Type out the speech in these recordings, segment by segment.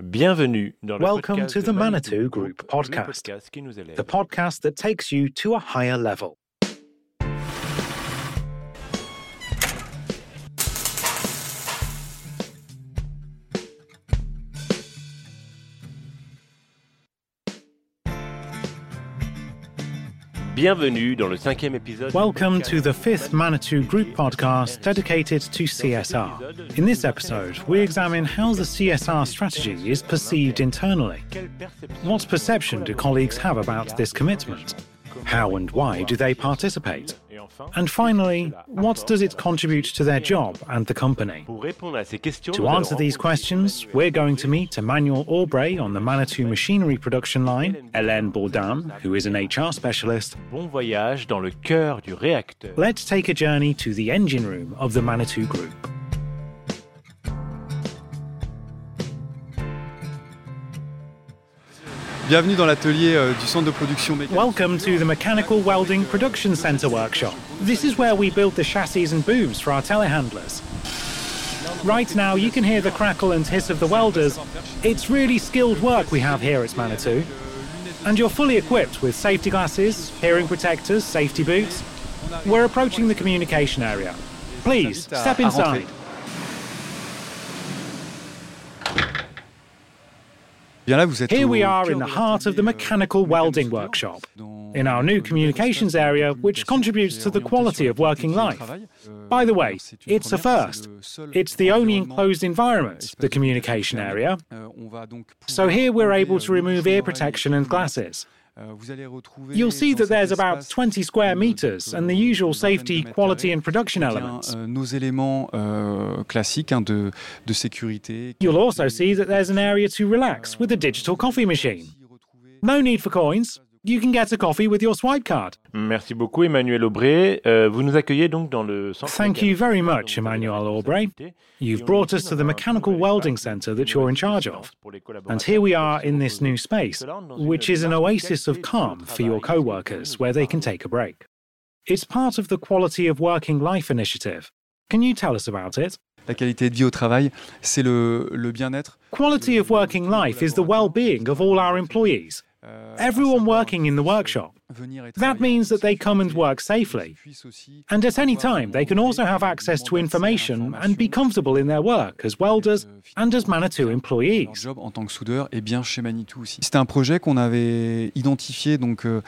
Bienvenue Welcome to the Manitou Group podcast, podcast qui nous the podcast that takes you to a higher level. Bienvenue dans le cinquième épisode. Welcome to the fifth Manitou Group podcast dedicated to CSR. In this episode, we examine how the CSR strategy is perceived internally. What perception do colleagues have about this commitment? How and why do they participate? And finally, what does it contribute to their job and the company? pour répondre à ces questions, To answer these questions, we're going to meet Emmanuel Aubrey on the Manitou machinery production line, Hélène Bourdin, who is an HR specialist. Bon voyage dans le cœur du réacteur. Let's take a journey to the engine room of the Manitou Group. Bienvenue dans l'atelier euh, du centre de production mécanique. Welcome to the Mechanical Welding Production Centre workshop. This is where we build the chassis and booms for our telehandlers. Right now, you can hear the crackle and hiss of the welders. It's really skilled work we have here at Manitou. And you're fully equipped with safety glasses, hearing protectors, safety boots. We're approaching the communication area. Please, step inside. Here we are in the heart of the mechanical welding workshop, in our new communications area, which contributes to the quality of working life. By the way, it's a first. c'est le seul It's the only enclosed environment, the communication area. On va donc So here we're able to remove ear protection and glasses. Euh, vous allez retrouver You'll see that there's about 20 square meters and the euh, usual de safety, quality, and production Eh elements. euh, nos éléments euh, classiques hein, de, de sécurité. You'll also see that there's an area to relax with a digital coffee machine. No need for coins. You can get a coffee with your swipe card. Merci beaucoup, Emmanuel Aubray. Euh, vous nous accueillez donc dans le centre. Thank you very much, vous avez la Emmanuel Aubrey. You've brought us to the mechanical welding centre that you're in charge of. And here we are in this new space, Cela entre dans une which is an oasis of calm for your travail. co-workers where they can take a break. It's part of the Quality of Working Life initiative. Can you tell us about it? La qualité de vie au travail, c'est le, le bien-être. Quality of working life is the well-being of all our employees, Euh, everyone working in the workshop. That means that they come and work safely. And at any time, they can also have access to moment d'accès à information and be comfortable in their work as welders euh, and as Manitou employees. job en tant que soudeur est bien chez Manitou aussi. C'était un projet qu'on avait identifié euh,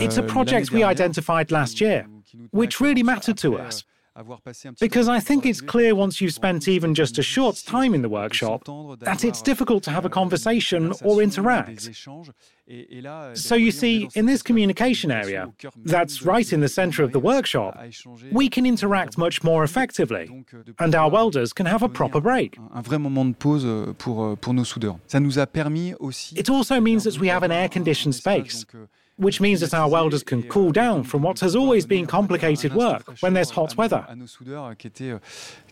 It's a euh, project we identified last year, nous- qui nous tenait which really mattered to us. Euh, avoir passé un petit peu Because I think it's clear once you've spent even just a short time in the workshop that it's difficult to have a euh, conversation or interact. des échanges. Et- et là, euh, So you voyez, on est see, in this communication area, au cœur même that's right in the center of the workshop, we can euh, interact much more effectively, euh, and our welders can have a proper break. un, un vrai moment de pause euh, pour, euh, pour nos soudeurs. Ça nous a permis aussi. It also means that we have an air-conditioned space, euh, which means that our welders can cool down from what has always been complicated work when there's hot weather. À nos soudeurs, qui, était, euh,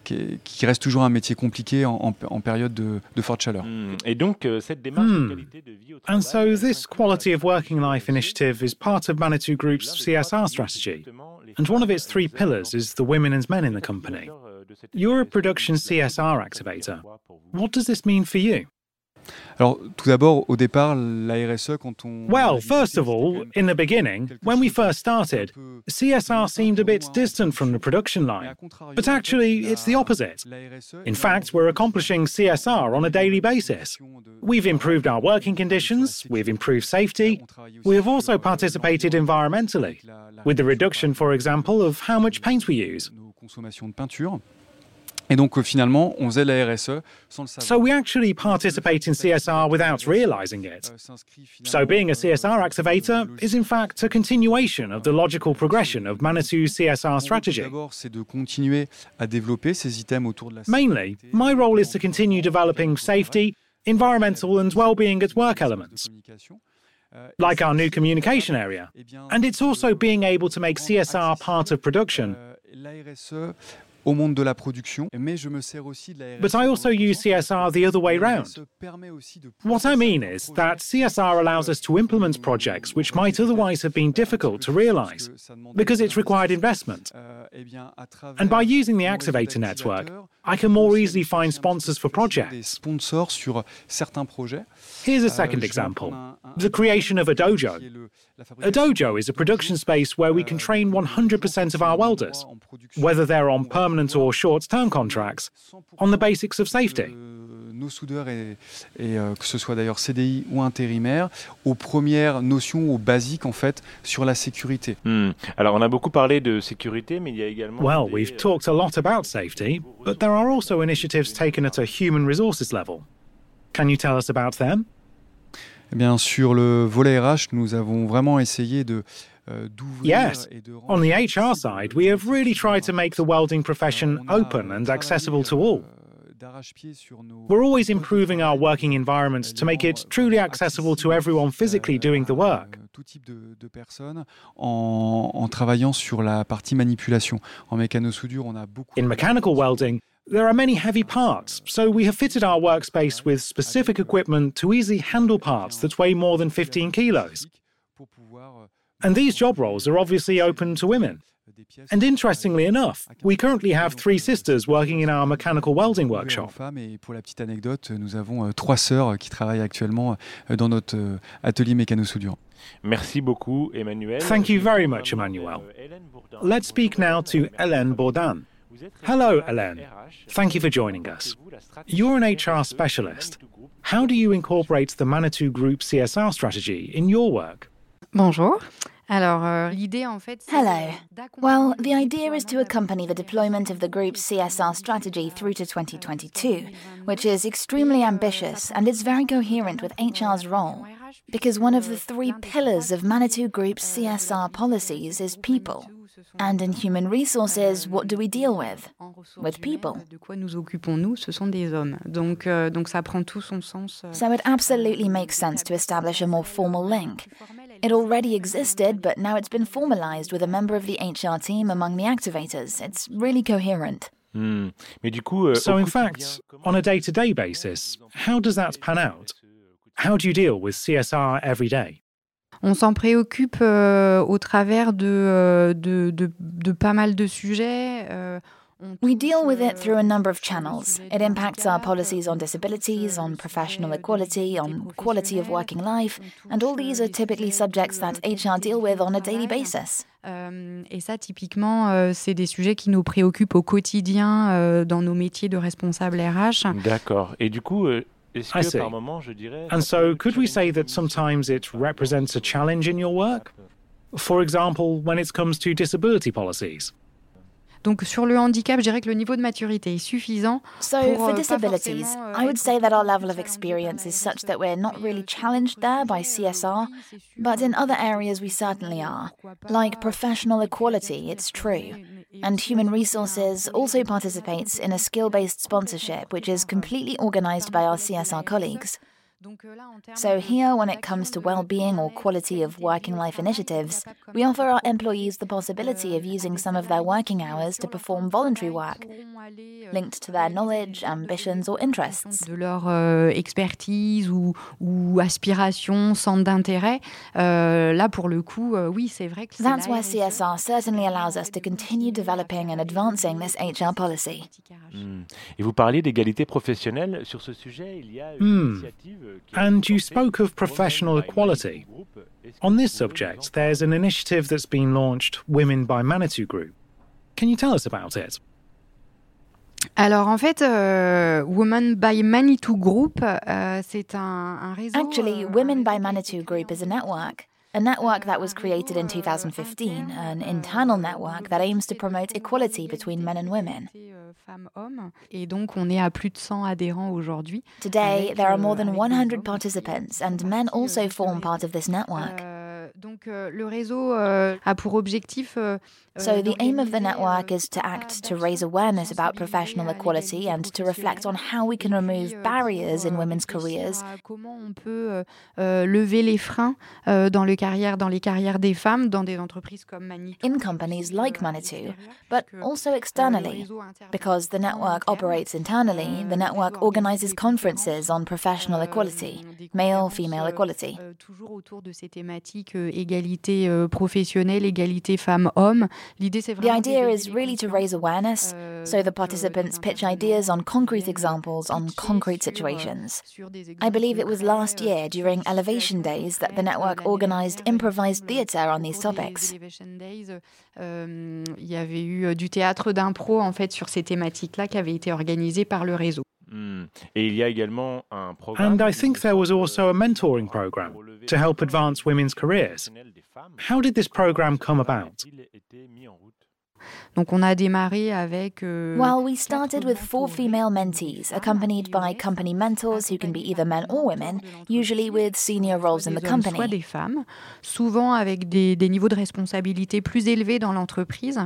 qui, qui reste toujours un métier compliqué en, en- en période de, de forte chaleur. Hmm. Et donc, euh, cette démarche Hmm. de qualité de vie au travail. And so, this Quality of Working Life initiative is part of Manitou Group's l'un des trois CSR strategy. And one of its three pillars is the women and men in the company. euh, You're a production que vous avez CSR activator. What does this mean for you? Well, first of all, in the beginning, when we first started, CSR seemed a bit distant from the production line. But actually, it's the opposite. In fact, we're accomplishing CSR on a daily basis. We've improved our working conditions, we've improved safety, we have also participated environmentally, with the reduction, for example, of how much paint we use. So we actually participate in CSR without realizing it. Euh, So being a CSR euh, activator is in fact a continuation of the logical progression of Manitou's CSR strategy. D'abord, c'est de continuer à développer ces items autour de la Mainly, my role is to continue developing safety, environmental and well-being at work elements. Euh, like our new communication area. eh And it's also being able to make CSR part of production. Euh, au monde de la production, mais je me sers aussi de la But I also use CSR the other way round. What I mean is that CSR allows us to implement projects which might otherwise have been difficult to realize because it's required investment. And by using the Activator network, I can more easily find sponsors for projects. Sponsors sur certains projets. Here's a second example the creation of a dojo. A dojo is a production space where we can train 100% of our welders, whether they're on permanent or short term contracts, on the basics of safety. nos soudeurs et, et euh, que ce soit d'ailleurs CDI ou intérimaire, aux premières notions, aux basiques en fait sur la sécurité. Hmm. Alors on a beaucoup parlé de sécurité, mais il y a également. Well, des, we've euh, talked a lot about safety, but there are also initiatives taken at a human resources level. Can you tell us about them? Eh bien, sur le volet RH, nous avons vraiment essayé de euh, d'ouvrir Euh, yes. et de On the HR side, we have really tried to make the welding profession open euh, and accessible to all. euh, d'arrache-pied sur nos- We're always improving our working environments to make it euh, truly accessible to everyone physically euh, doing the work. Euh, tout type de, de personnes en, en travaillant sur la partie manipulation. En mécano-soudure, on a beaucoup. In mechanical welding, there are many heavy parts, so we have fitted our workspace with specific equipment to easily handle parts that weigh more than 15 kilos. Pour pouvoir, euh, And these job roles are obviously open to women. And interestingly enough, we currently have three sisters working in our mechanical welding workshop. femmes. Et pour la petite anecdote, nous avons euh, trois sœurs euh, qui travaillent actuellement euh, dans notre euh, atelier mécano-soudure. Merci beaucoup, Emmanuel. Thank you very much, Emmanuel. demander, euh, Hélène Bourdin. Let's speak now to Hélène Bourdin. Hello, Hélène. Thank you for joining us. Pensez-vous la stratégie You're an HR specialist. How do you incorporate the Manitou Group CSR strategy in your work? Bonjour. Euh, l'idée en fait. c'est Hello. Well, the idea is to accompany the deployment of the group's CSR strategy through to 2022, which is extremely ambitious and it's very coherent with HR's role. Because one of the three pillars of Manitou Group's CSR policies is people. And in human resources, what do we deal with? With people. De quoi nous occupons-nous Ce sont des hommes. Donc, euh, donc ça prend tout son sens. euh, So it absolutely makes sense to establish a more formal link. It already existed, but now it's been formalized with a member of the HR team among the activators. It's really coherent. Hmm. Mais du coup, euh, So, in fact, on a day to day basis, how does that pan out? How do you deal with CSR every day? On s'en préoccupe euh, au travers de, euh, de, de, de pas mal de sujets. euh, on We deal with it through a number of channels. It impacts our policies on on disabilities, on professional equality, on quality of working life, and all these are typically subjects that HR deal with on a daily basis. Euh, et ça, typiquement, euh, c'est des sujets qui nous préoccupent au quotidien euh, dans nos métiers de responsables RH. D'accord. Et du coup, euh, est-ce I que see. par moment, je dirais. And so, could we say that sometimes it represents a challenge in your work? For example, when it comes to disability policies. Donc, sur le handicap, je dirais que le niveau de maturité est suffisant. So, Pour, for euh, disabilities, euh, I would say that our level of experience is such that we're not really challenged there by CSR, oui, c'est sûr, but in euh, other areas we certainly are, like professional equality, it's true. And human resources also participates in a skill based sponsorship, which is completely organized by our CSR colleagues. So, here, when it comes to well being or quality of working life initiatives, we offer our employees the possibility of using some of their working hours to perform voluntary work linked to their knowledge, ambitions, or interests. de leur euh, expertise ou, ou aspiration, centre d'intérêt. Euh, là, pour le coup, euh, oui, c'est vrai que c'est That's why CSR certainly allows us to continue developing and advancing this HR policy. Hmm. Et vous parliez d'égalité professionnelle. Sur ce sujet, il y a une Hmm. initiative euh, And you spoke of professional equality. Manitou Group. Est-ce que On this subject, there's an initiative that's been launched, Women by Manitou Group. Can you tell us about it? Alors en fait, euh, Women by Manitou Group, euh, c'est un, un réseau. Actually, euh, Women by Manitou Group is a network. A network that was created in 2015, an internal network that aims to promote equality between men and women. euh, femmes-hommes. Et donc, on est à plus de 100 adhérents aujourd'hui. Today, there are euh, more than 100 participants, and men euh, also form part of this network. Euh, Donc euh, le réseau euh, a pour objectif euh, So, the aim of the network is to act to raise awareness about professional equality and to reflect on how we can remove barriers in women's careers. Comment on peut lever les freins dans, le carrière, dans les carrières des femmes dans des entreprises comme Manitou. In companies like Manitou, but also externally. Because the network operates internally, the network organizes conferences on professional equality, male female equality. Toujours autour de ces thématiques égalité professionnelle, égalité femmes-hommes. The idea is really to raise awareness, euh, so the participants pitch ideas on concrete examples on concrete situations. I believe it was last year during Elevation Days that the network organized improvised theatre on these topics. Euh, il y avait eu du théâtre d'impro en fait sur ces thématiques-là qui avait été organisé par le réseau. Hmm. Et il y a également un programme. And I think there was also a mentoring program to help advance women's careers. How did this program come about? Donc on a démarré avec. Euh, well, we started with four female mentees, accompanied by company mentors who can be either men or women, usually with senior roles in the company. Soit des femmes, souvent avec des, des niveaux de responsabilité plus élevés dans l'entreprise,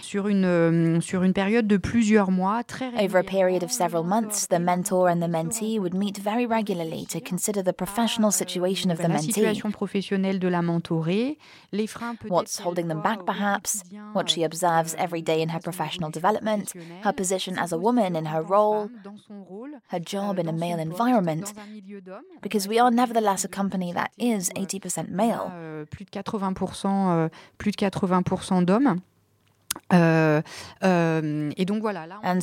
sur une euh, sur une période de plusieurs mois, très Over a period of several months, the mentor and the mentee would meet very regularly to consider the professional situation of the mentee. La situation professionnelle de la mentorée, les freins What's holding them back, perhaps, what she observes every day in her professional development, her position as a woman in her role, her job in a male environment, because we are nevertheless a company that is 80% male. Euh, plus de 80%, euh, plus de 80% d'hommes. And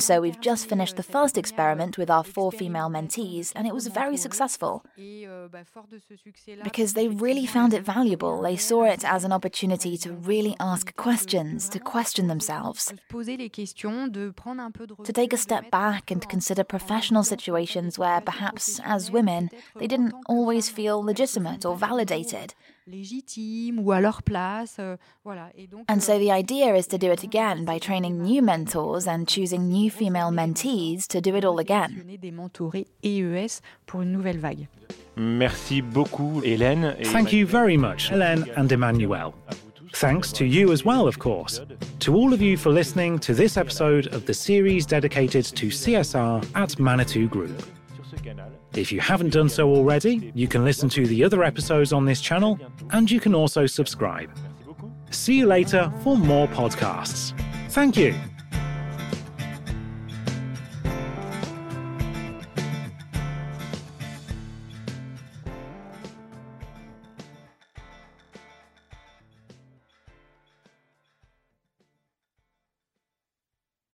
so we've just finished the first experiment with our four female mentees, and it was very successful. Euh, because they really found it valuable. They saw it as an opportunity to really ask questions, to question themselves, to take a step back and consider professional situations where perhaps, as women, they didn't always feel legitimate or validated. Légitimes ou à leur place. Euh, voilà. Et donc, and so euh, the idea is to do it again by training new mentors and choosing new female mentees to do it all again. Des mentorés EES pour une nouvelle vague. Merci beaucoup, Hélène. Thank you very much, Hélène and Emmanuel. Thanks to you as well, of course. To all of you for listening to this episode of the series dedicated to CSR at Manitou Group. If you haven't done so already, you can listen to the other episodes on this channel, and you can also subscribe. See you later for more podcasts. Thank you.